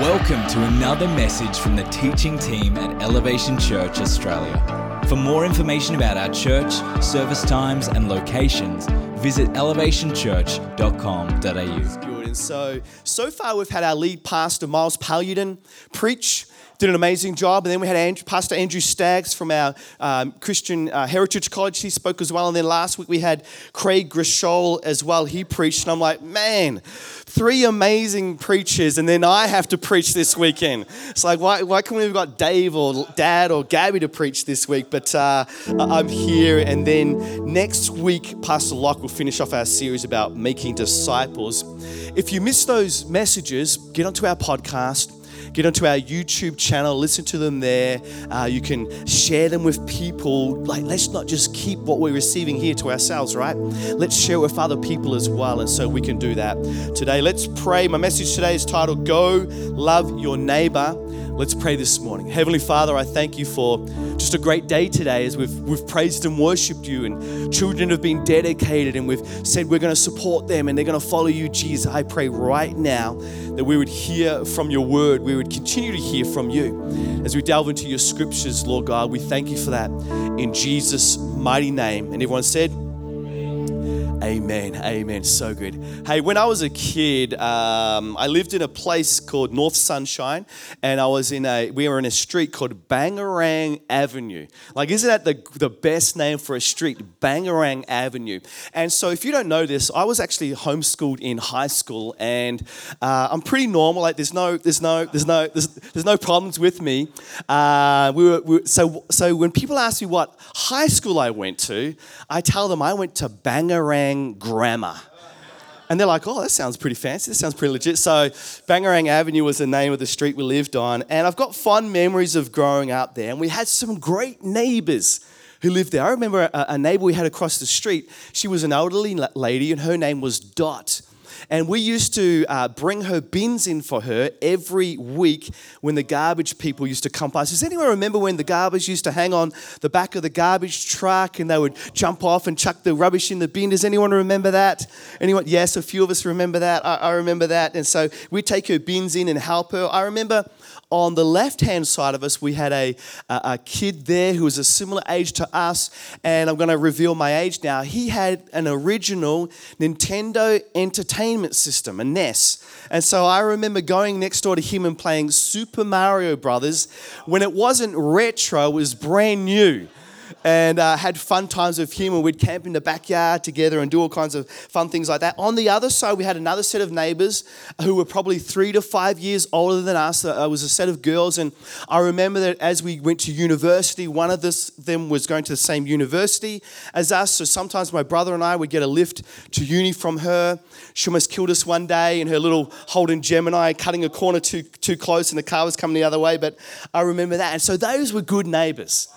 Welcome to another message from the teaching team at Elevation Church Australia. For more information about our church, service times, and locations, visit elevationchurch.com.au. Good. And so, so far we've had our lead pastor, Miles Paludan, preach. Did an amazing job. And then we had Andrew, Pastor Andrew Staggs from our um, Christian uh, Heritage College. He spoke as well. And then last week we had Craig Grishol as well. He preached. And I'm like, man, three amazing preachers. And then I have to preach this weekend. It's like, why, why can't we have got Dave or Dad or Gabby to preach this week? But uh, I'm here. And then next week, Pastor Locke will finish off our series about making disciples. If you missed those messages, get onto our podcast get onto our YouTube channel, listen to them there. Uh, you can share them with people. Like, let's not just keep what we're receiving here to ourselves, right? Let's share with other people as well. And so we can do that today. Let's pray. My message today is titled Go Love Your Neighbor. Let's pray this morning. Heavenly Father, I thank you for just a great day today as we've, we've praised and worshiped you, and children have been dedicated, and we've said we're going to support them and they're going to follow you, Jesus. I pray right now that we would hear from your word, we would continue to hear from you. As we delve into your scriptures, Lord God, we thank you for that in Jesus' mighty name. And everyone said, Amen. Amen. So good. Hey, when I was a kid, um, I lived in a place called North Sunshine, and I was in a. We were in a street called Bangarang Avenue. Like, isn't that the the best name for a street, Bangarang Avenue? And so, if you don't know this, I was actually homeschooled in high school, and uh, I'm pretty normal. Like, there's no, there's no, there's no, there's, there's no problems with me. Uh, we were, we, so so when people ask me what high school I went to, I tell them I went to Bangarang. Grammar. And they're like, oh, that sounds pretty fancy. That sounds pretty legit. So, Bangarang Avenue was the name of the street we lived on. And I've got fond memories of growing up there. And we had some great neighbors who lived there. I remember a, a neighbor we had across the street. She was an elderly lady, and her name was Dot. And we used to uh, bring her bins in for her every week when the garbage people used to come past. Does anyone remember when the garbage used to hang on the back of the garbage truck and they would jump off and chuck the rubbish in the bin? Does anyone remember that? Anyone? Yes, a few of us remember that. I, I remember that. And so we'd take her bins in and help her. I remember on the left hand side of us, we had a, a, a, kid there who was a similar age to us, and I'm going to reveal my age now. He had an original Nintendo Entertainment System, a NES. And so I remember going next door to him and playing Super Mario Brothers when it wasn't retro, it was brand new and uh, had fun times with him. And we'd camp in the backyard together and do all kinds of fun things like that. On the other side, we had another set of neighbors who were probably three to five years older than us. Uh, it was a set of girls. And I remember that as we went to university, one of this, them was going to the same university as us. So sometimes my brother and I would get a lift to uni from her. She almost killed us one day in her little Holden Gemini, cutting a corner too, too close, and the car was coming the other way. But I remember that. And so those were good neighbors.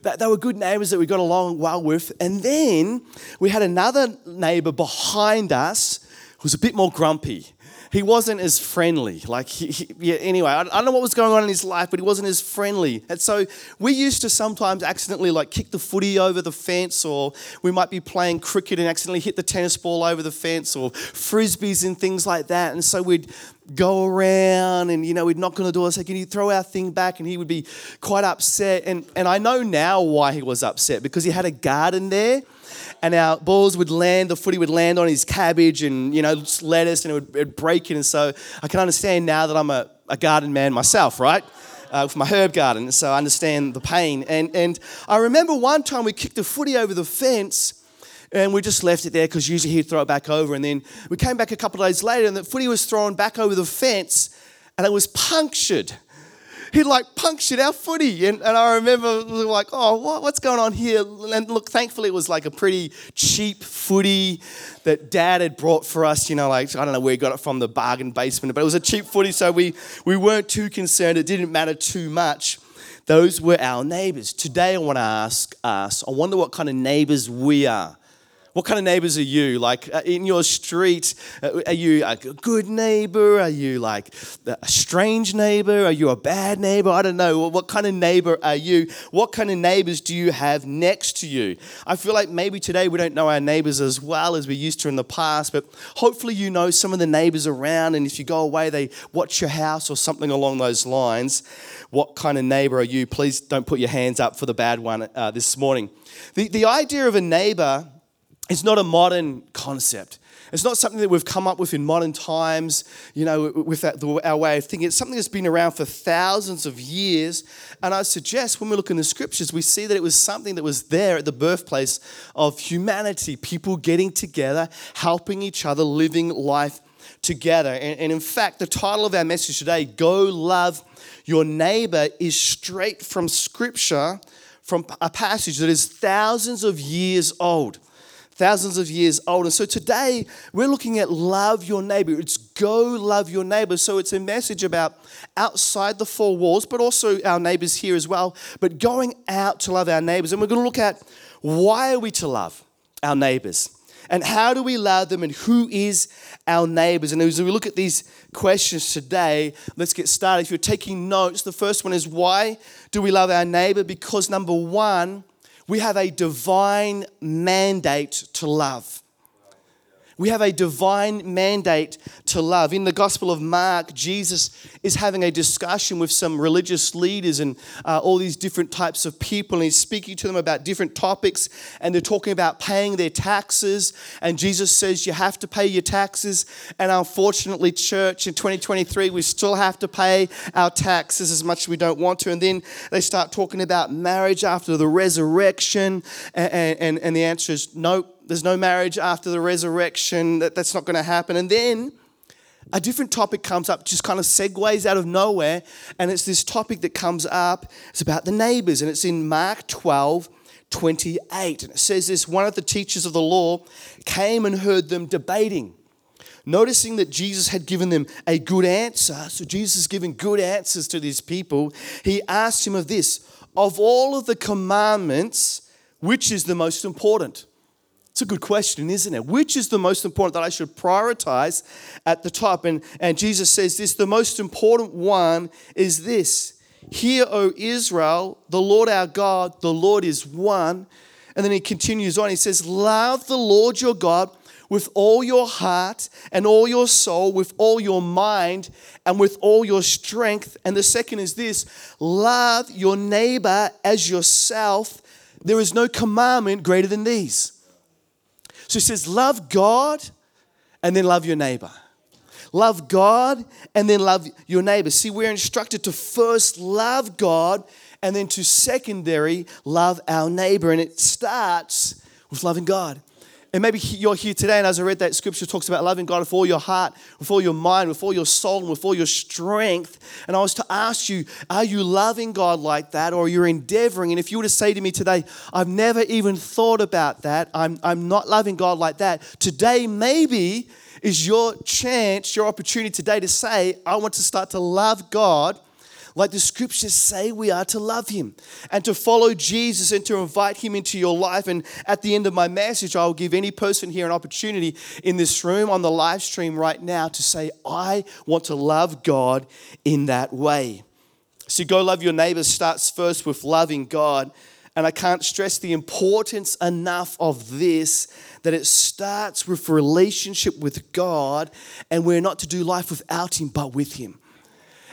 They were good neighbors that we got along well with. And then we had another neighbor behind us who was a bit more grumpy. He wasn't as friendly. Like, he, he, yeah, anyway, I, I don't know what was going on in his life, but he wasn't as friendly. And so we used to sometimes accidentally like kick the footy over the fence, or we might be playing cricket and accidentally hit the tennis ball over the fence, or frisbees and things like that. And so we'd go around and you know we'd knock on the door and say can you throw our thing back? And he would be quite upset. And, and i know now why he was upset because he had a garden there and our balls would land the footy would land on his cabbage and you know lettuce and it would it'd break it and so i can understand now that i'm a, a garden man myself right? Uh, with my herb garden. So i understand the pain. And, and i remember one time we kicked a footy over the fence and we just left it there because usually he'd throw it back over. And then we came back a couple of days later, and the footy was thrown back over the fence, and it was punctured. He'd like punctured our footy. And, and I remember like, oh, what, what's going on here? And look, thankfully, it was like a pretty cheap footy that dad had brought for us. You know, like, I don't know where he got it from, the bargain basement, but it was a cheap footy, so we, we weren't too concerned. It didn't matter too much. Those were our neighbors. Today, I want to ask us, I wonder what kind of neighbors we are What kind of neighbors are you? Like uh, in your street, uh, are you a good neighbor? Are you like a strange neighbor? Are you a bad neighbor? I don't know. What kind of neighbor are you? What kind of neighbors do you have next to you? I feel like maybe today we don't know our neighbors as well as we used to in the past, but hopefully you know some of the neighbors around, and if you go away, they watch your house or something along those lines. What kind of neighbor are you? Please don't put your hands up for the bad one uh, this morning. The, the idea of a neighbor it's not a modern concept. It's not something that we've come up with in modern times, you know, with our way of thinking. It's something that's been around for thousands of years. And I suggest when we look in the scriptures, we see that it was something that was there at the birthplace of humanity, people getting together, helping each other, living life together. And, and in fact, the title of our message today, Go Love Your Neighbor, is straight from scripture, from a passage that is thousands of years old thousands of years old. And so today we're looking at love your neighbor. It's go love your neighbor. So it's a message about outside the four walls, but also our neighbors here as well, but going out to love our neighbors. And we're going to look at why are we to love our neighbors? And how do we love them and who is our neighbors? And as we look at these questions today, let's get started. If you're taking notes, the first one is why do we love our neighbor? Because number one, we have a divine mandate to love. We have a divine mandate to love. In the Gospel of Mark, Jesus is having a discussion with some religious leaders and uh, all these different types of people, and he's speaking to them about different topics, and they're talking about paying their taxes. And Jesus says, You have to pay your taxes. And unfortunately, church, in 2023, we still have to pay our taxes as much as we don't want to. And then they start talking about marriage after the resurrection, and, and, and the answer is nope there's no marriage after the resurrection, that, that's not going to happen. And then a different topic comes up, just kind of segues out of nowhere. And it's this topic that comes up. It's about the neighbors. And it's in Mark 12, 28. And it says this one of the teachers of the law came and heard them debating. Noticing that Jesus had given them a good answer, so Jesus is giving good answers to these people, he asked him of this Of all of the commandments, which is the most important? A good question, isn't it? Which is the most important that I should prioritize at the top? And, and Jesus says this the most important one is this Hear, O Israel, the Lord our God, the Lord is one. And then he continues on. He says, Love the Lord your God with all your heart and all your soul, with all your mind and with all your strength. And the second is this love your neighbor as yourself. There is no commandment greater than these. So he says, Love God and then love your neighbor. Love God and then love your neighbor. See, we're instructed to first love God and then to secondary love our neighbor. And it starts with loving God. And maybe you're here today, and as I read that scripture, talks about loving God with all your heart, with all your mind, with all your soul, and with all your strength. And I was to ask you, are you loving God like that, or you're endeavoring? And if you were to say to me today, I've never even thought about that, I'm, I'm not loving God like that, today maybe is your chance, your opportunity today to say, I want to start to love God like the scriptures say we are to love him and to follow Jesus and to invite him into your life. And at the end of my message, I will give any person here an opportunity in this room on the live stream right now to say, I want to love God in that way. So, go love your neighbor starts first with loving God. And I can't stress the importance enough of this that it starts with relationship with God, and we're not to do life without Him, but with Him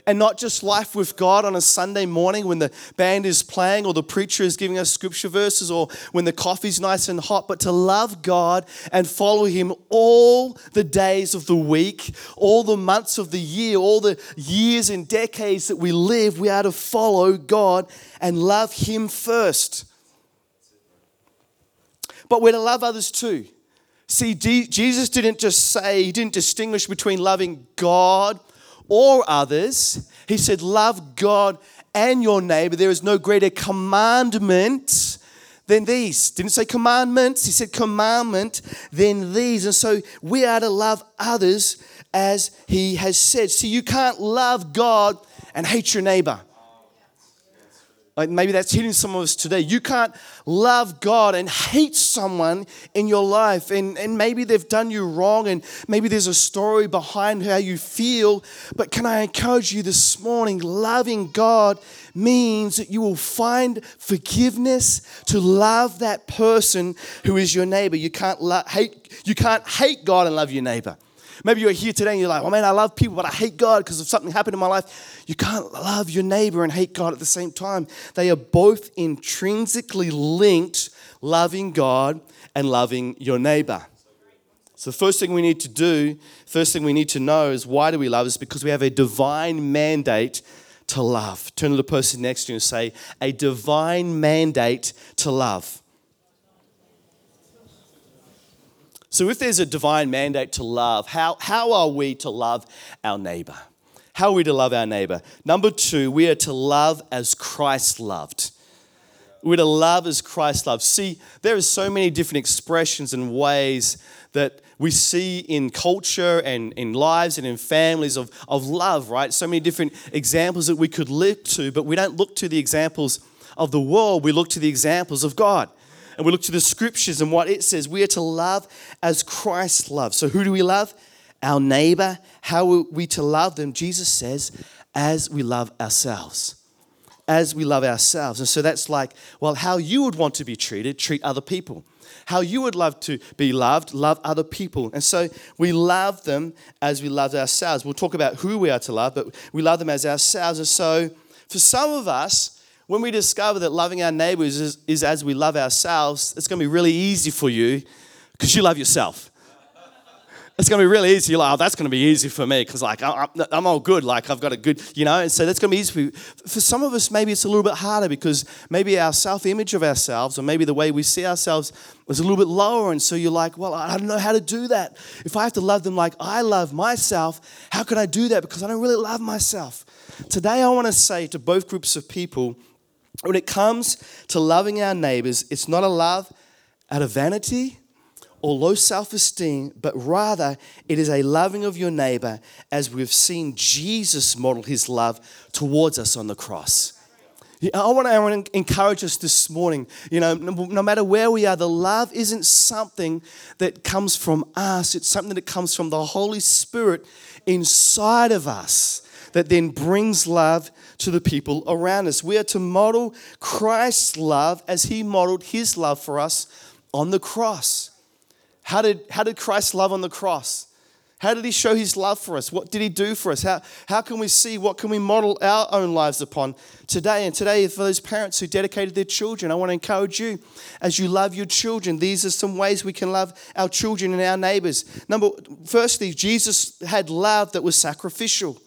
and not just life with God on a Sunday morning when the band is playing or the preacher is giving us scripture verses or when the coffee's nice and hot, but to love God and follow Him all the days of the week, all the months of the year, all the years and decades that we live, we are to follow God and love Him first. But we're to love others too. See, Jesus didn't just say, He didn't distinguish between loving God or others. He said, Love God and your neighbor. There is no greater commandment than these. Didn't say commandments, he said commandment than these. And so we are to love others as he has said. See, you can't love God and hate your neighbor. Like maybe that's hitting some of us today. You can't love God and hate someone in your life. And, and maybe they've done you wrong, and maybe there's a story behind how you feel. But can I encourage you this morning? Loving God means that you will find forgiveness to love that person who is your neighbor. You can't lo- hate, you can't hate God and love your neighbor. Maybe you're here today and you're like, oh man, I love people, but I hate God because of something happened in my life. You can't love your neighbor and hate God at the same time. They are both intrinsically linked, loving God and loving your neighbor. So, the first thing we need to do, first thing we need to know is why do we love? Is because we have a divine mandate to love. Turn to the person next to you and say, a divine mandate to love. So, if there's a divine mandate to love, how, how are we to love our neighbor? How are we to love our neighbor? Number two, we are to love as Christ loved. We're to love as Christ loved. See, there are so many different expressions and ways that we see in culture and in lives and in families of, of love, right? So many different examples that we could look to, but we don't look to the examples of the world, we look to the examples of God and we look to the scriptures and what it says. We are to love as Christ loves. So, who do we love? Our neighbor. How are we to love them? Jesus says, as we love ourselves. As we love ourselves. And so that's like, well, how you would want to be treated, treat other people. How you would love to be loved, love other people. And so we love them as we love ourselves. We'll talk about who we are to love, but we love them as ourselves. And so for some of us, when we discover that loving our neighbors is, is as we love ourselves, it's going to be really easy for you because you love yourself. It's going to be really easy. You're like, oh, that's going to be easy for me because, like, I'm, all good. Like, I've got a good, you know, and so that's going to be easy for you. For some of us, maybe it's a little bit harder because maybe our self image of ourselves or maybe the way we see ourselves is a little bit lower. And so you're like, well, I don't know how to do that. If I have to love them like I love myself, how can I do that? Because I don't really love myself. Today, I want to say to both groups of people, when it comes to loving our neighbors, it's not a love out of vanity or low self esteem, but rather it is a loving of your neighbor as we've seen Jesus model his love towards us on the cross. I want, to, encourage us this morning. You know, no, no matter where we are, the love isn't something that comes from us, it's something that comes from the Holy Spirit inside of us that then brings love to the people around us. We are to model Christ's love as he modeled his love for us on the cross. How did, how did Christ love on the cross? How did he show his love for us? What did he do for us? How, how can we see? What can we model our own lives upon today? And today, for those parents who dedicated their children, I want to encourage you as you love your children. These are some ways we can love our children and our neighbors. Number, firstly, Jesus had love that was sacrificial.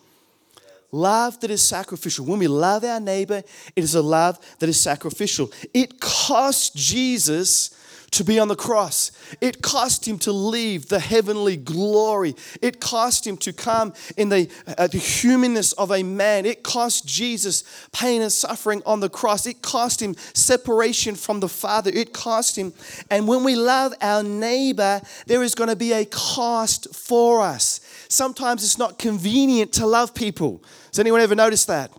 Love that is sacrificial. When we love our neighbor, it is a love that is sacrificial. It cost Jesus to be on the cross. It cost him to leave the heavenly glory. It cost him to come in the, uh, the humanness of a man. It cost Jesus pain and suffering on the cross. It cost him separation from the Father. It cost him. And when we love our neighbor, there is going to be a cost for us. Sometimes it's not convenient to love people. Has anyone ever noticed that?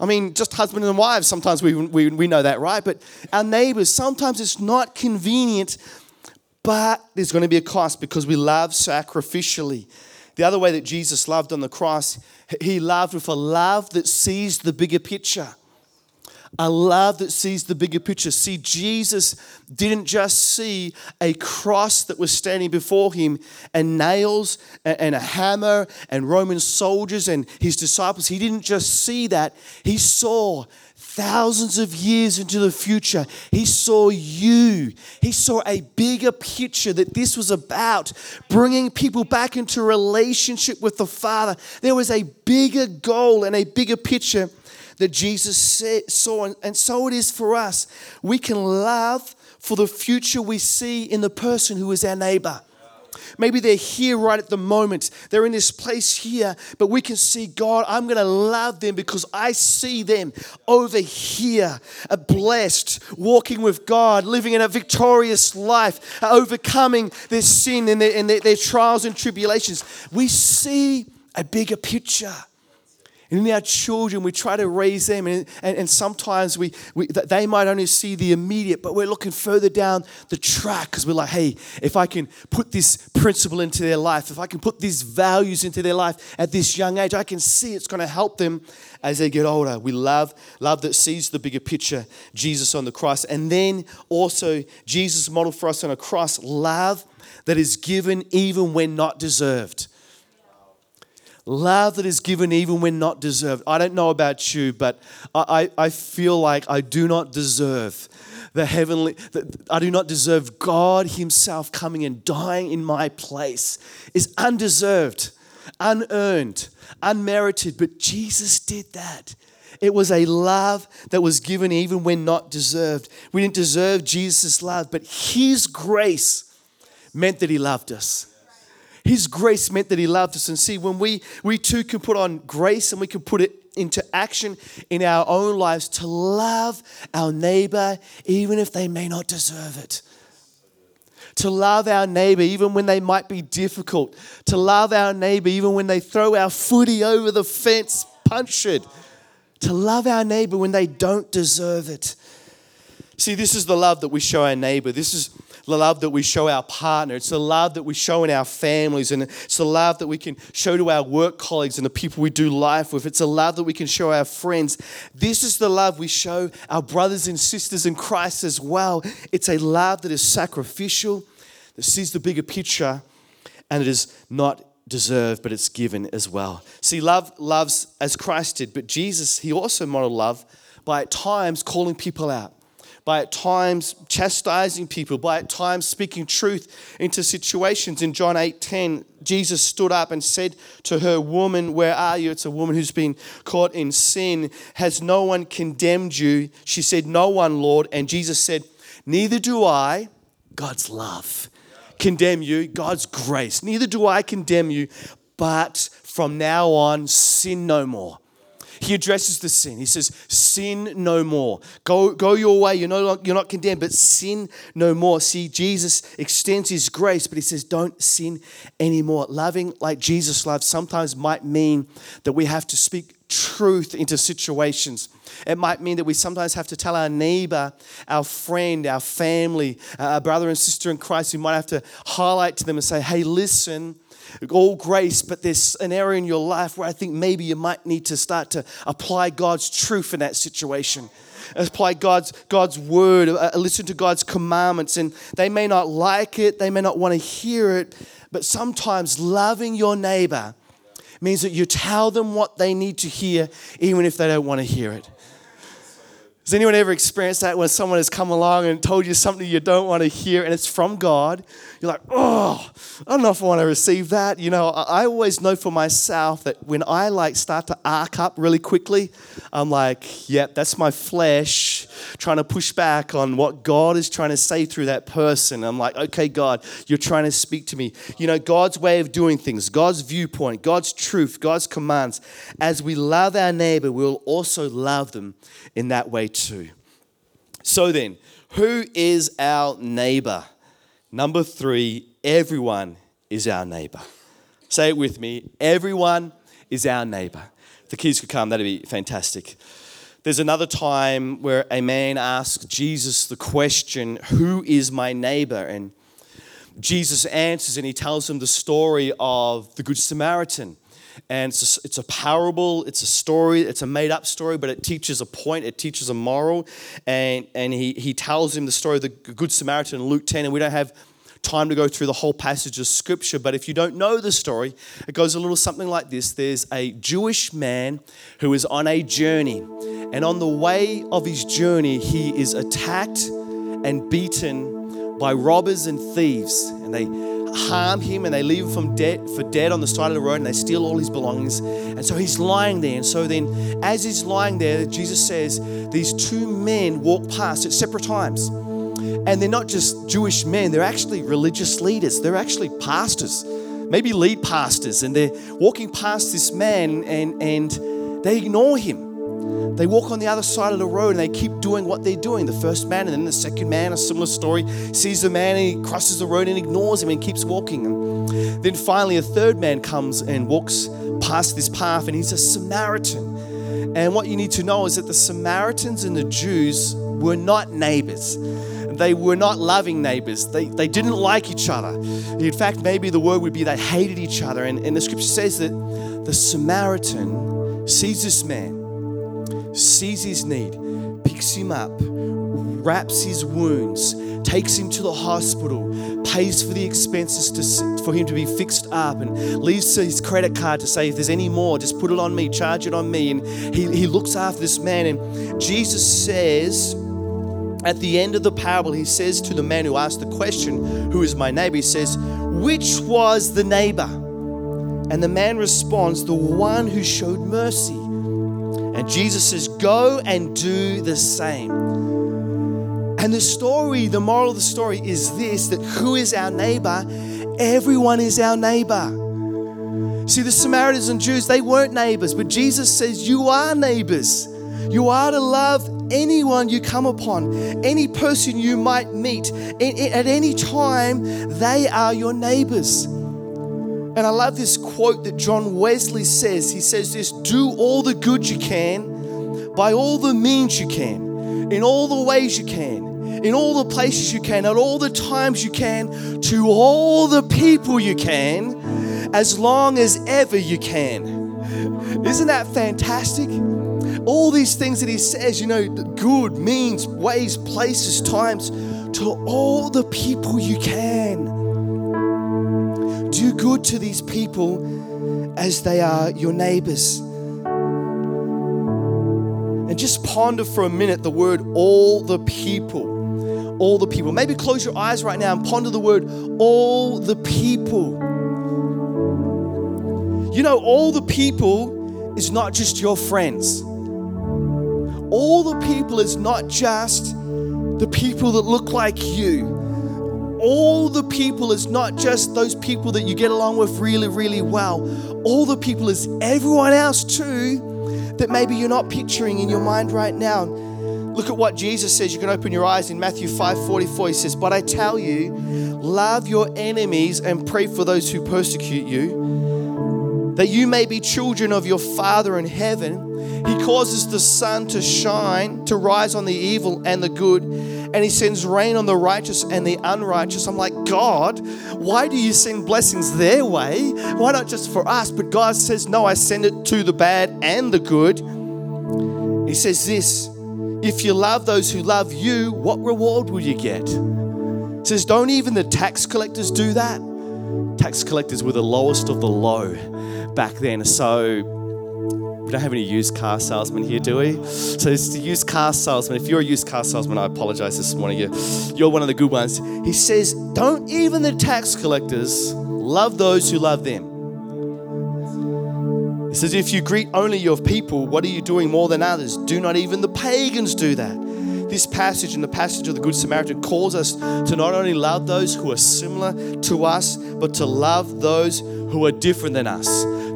I mean, just husband and wives, sometimes we, we, we know that, right? But our neighbors, sometimes it's not convenient, but there's going to be a cost because we love sacrificially. The other way that Jesus loved on the cross, he loved with a love that sees the bigger picture a love that sees the bigger picture. See, Jesus didn't just see a cross that was standing before him and nails and a hammer and Roman soldiers and his disciples. He didn't just see that, he saw thousands of years into the future. He saw you. He saw a bigger picture that this was about bringing people back into relationship with the Father. There was a bigger goal and a bigger picture that Jesus saw. And so it is for us. We can love for the future we see in the person who is our neighbor. Maybe they're here right at the moment. They're in this place here, but we can see God, I'm going to love them because I see them over here, a blessed, walking with God, living in a victorious life, uh, overcoming their sin and their, and their, their trials and tribulations. We see a bigger picture. And in our children, we try to raise them, and, and, and sometimes we, we, they might only see the immediate, but we're looking further down the track because we're like, hey, if I can put this principle into their life, if I can put these values into their life at this young age, I can see it's going to help them as they get older. We love love that sees the bigger picture, Jesus on the cross, and then also Jesus modeled for us on a cross love that is given even when not deserved. Love that is given even when not deserved. I don't know about you, but I, I feel like I do not deserve the heavenly, I do not deserve God Himself coming and dying in my place. Is undeserved, unearned, unmerited, but Jesus did that. It was a love that was given even when not deserved. We didn't deserve Jesus' love, but His grace meant that He loved us. His grace meant that He loved us. And see, when we, we too can put on grace and we can put it into action in our own lives to love our neighbor, even if they may not deserve it. To love our neighbor, even when they might be difficult. To love our neighbor, even when they throw our footy over the fence, punch it. To love our neighbor when they don't deserve it. See, this is the love that we show our neighbor. This is the love that we show our partner. It's the love that we show in our families. And it's the love that we can show to our work colleagues and the people we do life with. It's the love that we can show our friends. This is the love we show our brothers and sisters in Christ as well. It's a love that is sacrificial, that sees the bigger picture, and it is not deserved, but it's given as well. See, love loves as Christ did, but Jesus, he also modeled love by at times calling people out by at times chastising people, by at times speaking truth into situations. In John 8:10, Jesus stood up and said to her, Woman, where are you? It's a woman who's been caught in sin. Has no one condemned you? She said, No one, Lord. And Jesus said, Neither do I, God's love, condemn you, God's grace. Neither do I condemn you, but from now on, sin no more he addresses the sin. He says, Sin no more. Go, go your way. You're, no, you're not condemned, but sin no more. See, Jesus extends his grace, but he says, Don't sin anymore. Loving like Jesus loves sometimes might mean that we have to speak truth into situations. It might mean that we sometimes have to tell our neighbor, our friend, our family, our brother and sister in Christ, we might have to highlight to them and say, hey, listen, all grace, but there's an area in your life where I think maybe you might need to start to apply God's truth in that situation. Apply God's, God's word, uh, listen to God's commandments. And they may not like it, they may not want to hear it, but sometimes loving your neighbor means that you tell them what they need to hear, even if they don't want to hear it. Has anyone ever experienced that when someone has come along and told you something you don't want to hear and it's from God? You're like, oh, I don't know if I want to receive that. You know, I always know for myself that when I like start to arc up really quickly, I'm like, yep, that's my flesh trying to push back on what God is trying to say through that person. I'm like, okay, God, you're trying to speak to me. You know, God's way of doing things, God's viewpoint, God's truth, God's commands. As we love our neighbor, we'll also love them in that way too. So then, who is our neighbor? Number three, everyone is our neighbor. Say it with me everyone is our neighbor. If the kids could come, that'd be fantastic. There's another time where a man asks Jesus the question, Who is my neighbor? And Jesus answers and he tells him the story of the Good Samaritan and it's a, it's a parable, it's a story, it's a made up story, but it teaches a point, it teaches a moral. And, and he, he tells him the story of the Good Samaritan in Luke 10, and we don't have time to go through the whole passage of scripture, but if you don't know the story, it goes a little something like this There's a Jewish man who is on a journey, and on the way of his journey, he is attacked and beaten by robbers and thieves, and they harm him and they leave him from dead, for dead on the side of the road and they steal all his belongings. And so he's lying there. And so then, as he's lying there, Jesus says, these two men walk past at separate times. And they're not just Jewish men, they're actually religious leaders, they're actually pastors, maybe lead pastors. And they're walking past this man and, and they ignore him. They walk on the other side of the road and they keep doing what they're doing. The first man and then the second man, a similar story, sees the man and he crosses the road and ignores him and keeps walking. And then finally, a third man comes and walks past this path, and he's a Samaritan. And what you need to know is that the Samaritans and the Jews were not neighbors. They were not loving neighbors. They, they didn't like each other. In fact, maybe the word would be they hated each other. And, and the scripture says that the Samaritan sees this man, sees his need, picks him up, wraps his wounds, takes him to the hospital, pays for the expenses to, for him to be fixed up, and leaves his credit card to say, if there's any more, just put it on me, charge it on me. And he, he looks after this man. And Jesus says, at the end of the parable, he says to the man who asked the question, Who is my neighbor? He says, Which was the neighbor? And the man responds, The one who showed mercy. And Jesus says, Go and do the same. And the story, the moral of the story is this that who is our neighbor? Everyone is our neighbor. See, the Samaritans and Jews, they weren't neighbors, but Jesus says, You are neighbors. You are to love anyone you come upon, any person you might meet. At any time, they are your neighbors. And I love this quote that John Wesley says. He says this Do all the good you can, by all the means you can, in all the ways you can, in all the places you can, at all the times you can, to all the people you can, as long as ever you can. Isn't that fantastic? All these things that he says, you know, good, means, ways, places, times, to all the people you can. Do good to these people as they are your neighbors. And just ponder for a minute the word all the people. All the people. Maybe close your eyes right now and ponder the word all the people. You know, all the people is not just your friends all the people is not just the people that look like you. All the people is not just those people that you get along with really, really well. All the people is everyone else too that maybe you're not picturing in your mind right now. Look at what Jesus says. You can open your eyes in Matthew 5 44. He says, But I tell you, love your enemies and pray for those who persecute you, that you may be children of your Father in heaven. He causes the sun to shine, to rise on the evil and the good, and He sends rain on the righteous and the unrighteous. I'm like, God, why do you send blessings their way? Why not just for us? But God says, No, I send it to the bad and the good. He says this if you love those who love you, what reward will you get? He says, Don't even the tax collectors do that? Tax collectors were the lowest of the low back then. So we don't have any used car salesmen here, do we? So it's the used car salesman. If you're a used car salesman, I apologize this morning. You're, you're one of the good ones. He says, Don't even the tax collectors love those who love them. He says, If you greet only your people, what are you doing more than others? Do not even the pagans do that. This passage and the passage of the Good Samaritan calls us to not only love those who are similar to us, but to love those who are different than us.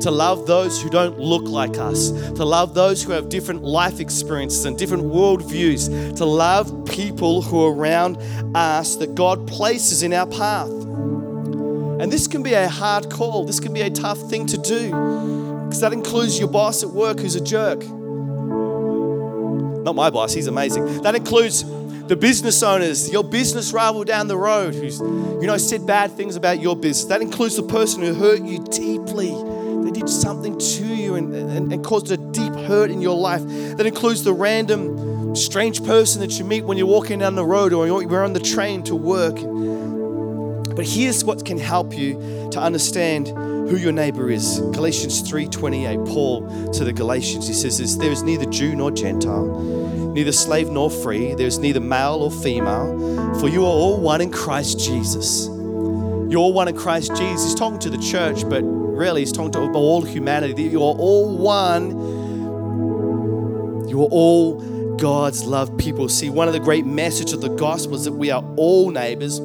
To love those who don't look like us, to love those who have different life experiences and different worldviews, to love people who are around us that God places in our path. And this can be a hard call, this can be a tough thing to do, because that includes your boss at work who's a jerk. Not my boss, he's amazing. That includes the business owners, your business rival down the road who's, you know, said bad things about your business. That includes the person who hurt you deeply they did something to you and, and, and caused a deep hurt in your life. That includes the random strange person that you meet when you're walking down the road or you're on the train to work. But here's what can help you to understand who your neighbor is. Galatians 3:28, Paul to the Galatians, he says this, there is neither Jew nor Gentile, neither slave nor free, there is neither male or female, for you are all one in Christ Jesus. You're all one in Christ Jesus. He's talking to the church, but really, he's talking to all humanity. You are all one. You are all God's love people. See, one of the great messages of the gospel is that we are all neighbors,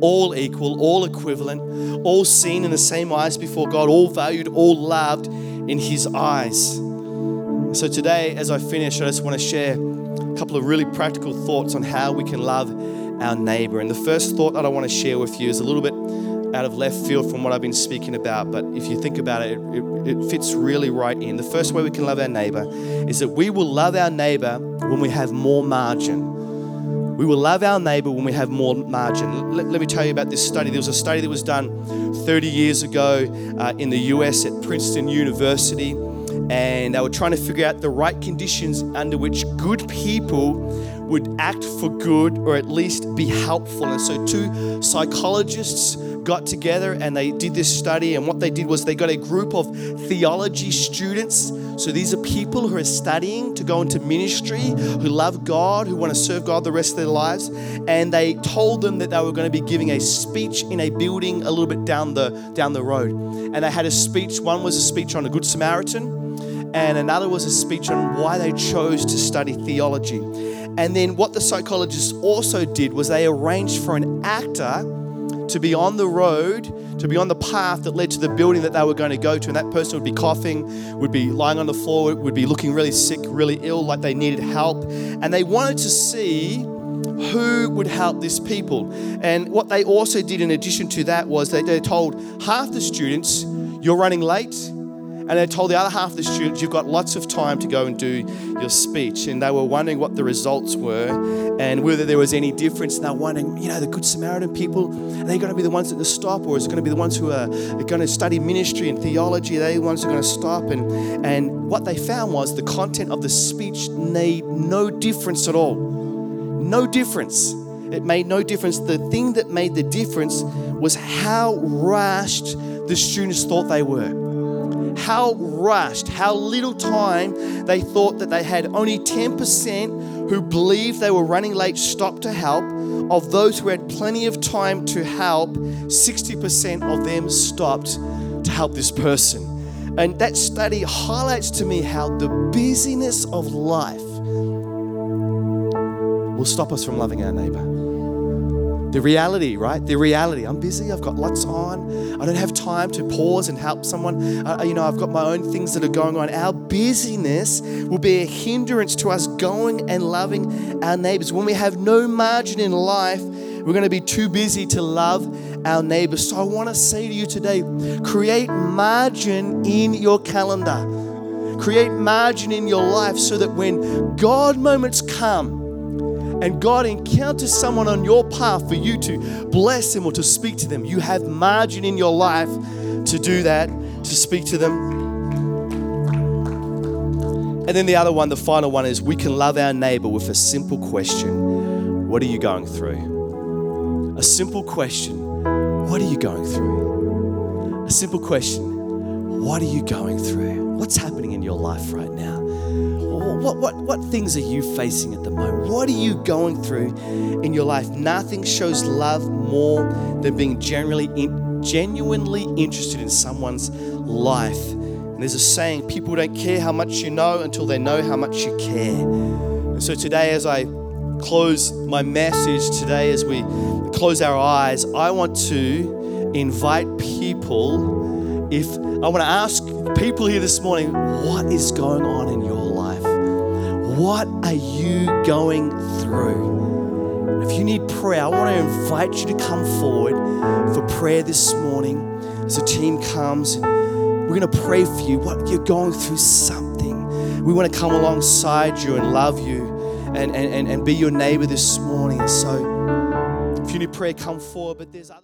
all equal, all equivalent, all seen in the same eyes before God, all valued, all loved in His eyes. So today, as I finish, I just want to share a couple of really practical thoughts on how we can love our neighbor. And the first thought that I want to share with you is a little bit out of left field from what I've been speaking about, but if you think about it, it, it, it fits really right in. The first way we can love our neighbor is that we will love our neighbor when we have more margin. We will love our neighbor when we have more margin. Let, let, me tell you about this study. There was a study that was done 30 years ago uh, in the US at Princeton University, and they were trying to figure out the right conditions under which good people would act for good or at least be helpful. And so, two psychologists got together and they did this study. And what they did was they got a group of theology students. So, these are people who are studying to go into ministry, who love God, who want to serve God the rest of their lives. And they told them that they were going to be giving a speech in a building a little bit down the, down the road. And they had a speech, one was a speech on a Good Samaritan and another was a speech on why they chose to study theology. And then what the psychologists also did was they arranged for an actor to be on the road, to be on the path that led to the building that they were going to go to. And that person would be coughing, would be lying on the floor, would be looking really sick, really ill, like they needed help. And they wanted to see who would help this people. And what they also did in addition to that was they, they told half the students, You're running late and they told the other half of the students, You've got lots of time to go and do your speech. And they were wondering what the results were and whether there was any difference. And they're wondering, you know, the Good Samaritan people, are they going to be the ones at the stop, or is it going to be the ones who are, are going to study ministry and theology? Are they the ones who are going to stop? And, and what they found was the content of the speech made no difference at all. No difference. It made no difference. The thing that made the difference was how rushed the students thought they were how rushed, how little time they thought that they had. Only 10% who believed they were running late stopped to help. Of those who had plenty of time to help, 60% of them stopped to help this person. And that study highlights to me how the busyness of life will stop us from loving our neighbor. The reality, right? The reality. I'm busy. I've got lots on. I don't have time to pause and help someone. Uh, you know, I've got my own things that are going on. Our busyness will be a hindrance to us going and loving our neighbors. When we have no margin in life, we're going to be too busy to love our neighbors. So I want to say to you today create margin in your calendar, create margin in your life so that when God moments come, and God encounters someone on your path for you to bless them or to speak to them, you have margin in your life to do that, to speak to them. And then the other one, the final one, is we can love our neighbor with a simple question What are you going through? A simple question What are you going through? A simple question What are you going through? What's happening in your life right now? What, what, what things are you facing at the moment? What are you going through in your life? Nothing shows love more than being generally in, genuinely interested in someone's life. And there's a saying people don't care how much you know until they know how much you care. And so today, as I close my message, today, as we close our eyes, I want to invite people. If I want to ask people here this morning, what is going on in your? What are you going through? If you need prayer, I want to invite you to come forward for prayer this morning as the team comes. We're going to pray for you. What you're going through something. We want to come alongside you and love you and, and, and, and be your neighbor this morning. So if you need prayer, come forward. But there's other